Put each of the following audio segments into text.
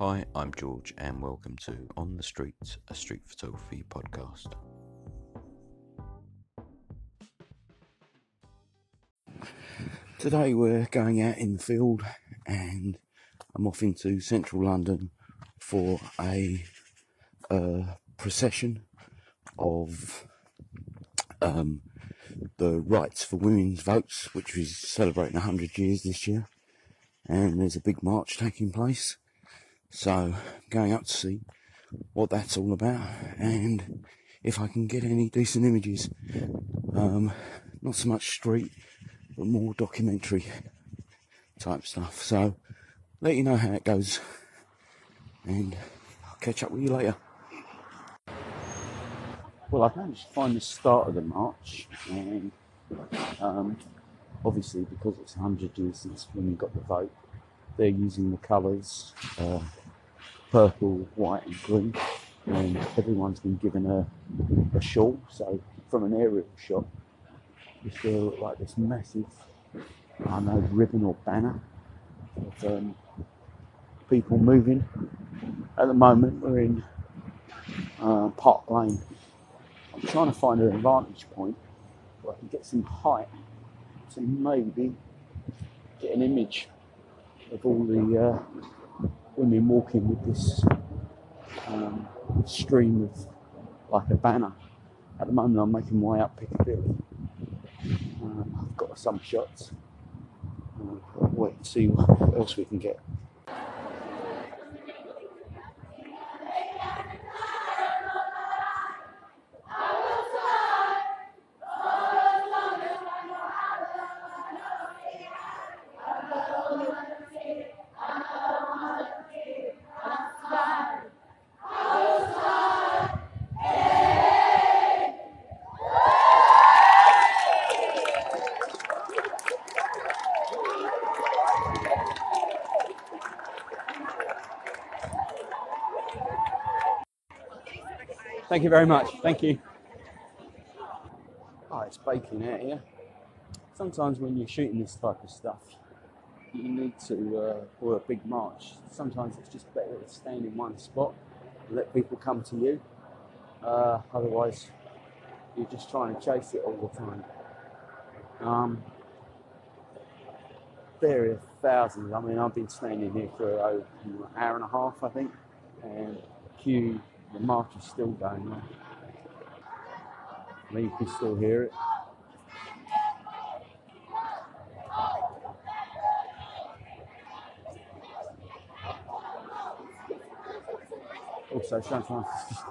Hi, I'm George, and welcome to On the Streets, a street photography podcast. Today we're going out in the field, and I'm off into central London for a, uh procession of um, the rights for women's votes, which is celebrating 100 years this year. And there's a big march taking place. So, going up to see what that's all about and if I can get any decent images. Um, not so much street, but more documentary type stuff. So, let you know how it goes. And I'll catch up with you later. Well, I've managed to find the start of the march, and um, obviously, because it's 100 years since women got the vote, they're using the colours uh, purple, white, and green, and everyone's been given a, a shawl. So, from an aerial shot, you look like this massive, I don't know, ribbon or banner of um, people moving. At the moment, we're in uh, Park Lane. I'm trying to find an vantage point where I can get some height to maybe get an image of all the uh, women walking with this um, stream of like a banner. At the moment, I'm making my way up Piccadilly. Um, I've got some shots. Uh, wait and see what else we can get. Thank you very much. Thank you. Oh, it's baking out here. Sometimes when you're shooting this type of stuff, you need to, uh, for a big march, sometimes it's just better to stand in one spot and let people come to you. Uh, otherwise, you're just trying to chase it all the time. Um, there are thousands. I mean, I've been standing here for uh, an hour and a half, I think, and queue the march is still going on. I mean, you can still hear it. Also, sometimes just,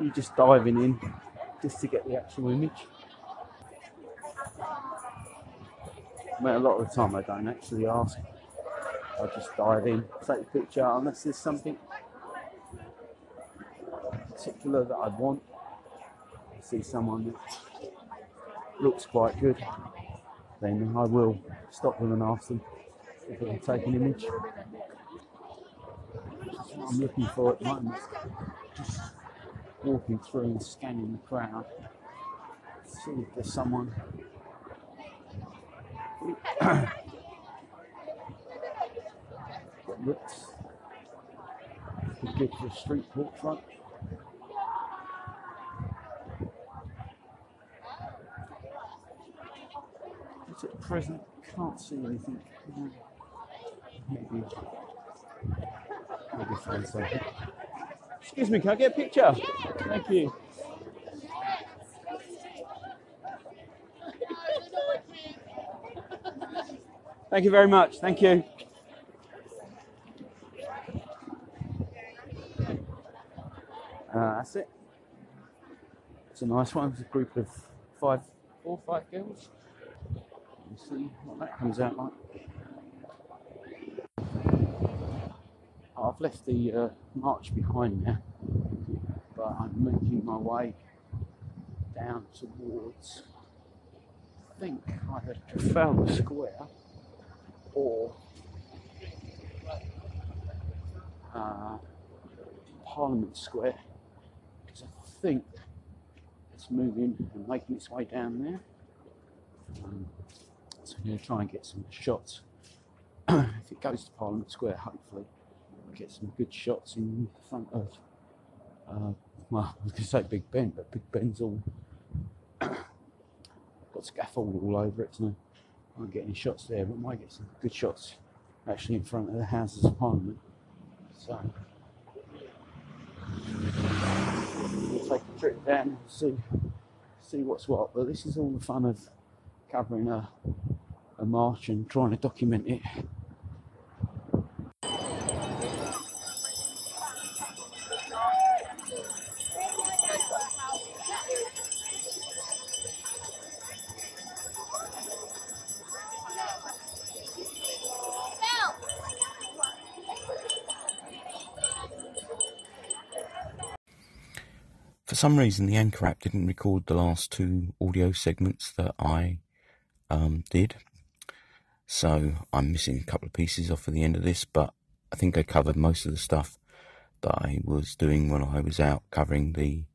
you're just diving in just to get the actual image. I mean, a lot of the time I don't actually ask. I just dive in, take a picture, unless there's something particular that I'd want. I see someone that looks quite good, then I will stop them and ask them if I can take an image. That's what I'm looking for at the moment. Just walking through and scanning the crowd. See if there's someone. that looks good for a street portrait. It's at present, can't see anything. Maybe, maybe find something. Excuse me, can I get a picture? Thank you. Thank you very much. Thank you. Uh, that's it. It's a nice one. It's a group of five, four, five girls. You see what that comes out like. I've left the uh, march behind now, but I'm making my way down towards, I think, either Trafalgar Square or uh, Parliament Square, because I think it's moving and making its way down there. Um, so I'm going to try and get some shots. if it goes to Parliament Square, hopefully, i get some good shots in front of, uh, well, I was going to say Big Ben, but Big Ben's all got scaffold all over it, so I won't get any shots there, but I might get some good shots actually in front of the Houses of Parliament. So we'll take a trip down and see see what's what. But this is all the fun of covering a a march and trying to document it. For some reason, the Anchor app didn't record the last two audio segments that I um, did. So I'm missing a couple of pieces off at the end of this, but I think I covered most of the stuff that I was doing when I was out covering the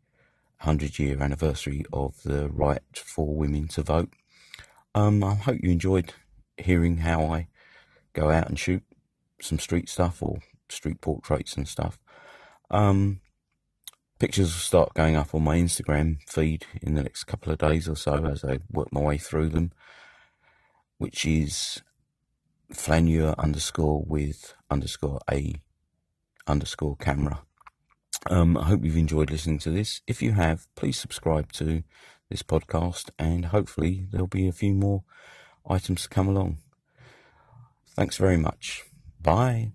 100 year anniversary of the right for women to vote. Um, I hope you enjoyed hearing how I go out and shoot some street stuff or street portraits and stuff. Um, pictures will start going up on my Instagram feed in the next couple of days or so as I work my way through them, which is flaneur underscore with underscore a underscore camera. Um, I hope you've enjoyed listening to this. If you have, please subscribe to this podcast and hopefully there'll be a few more items to come along. Thanks very much. Bye.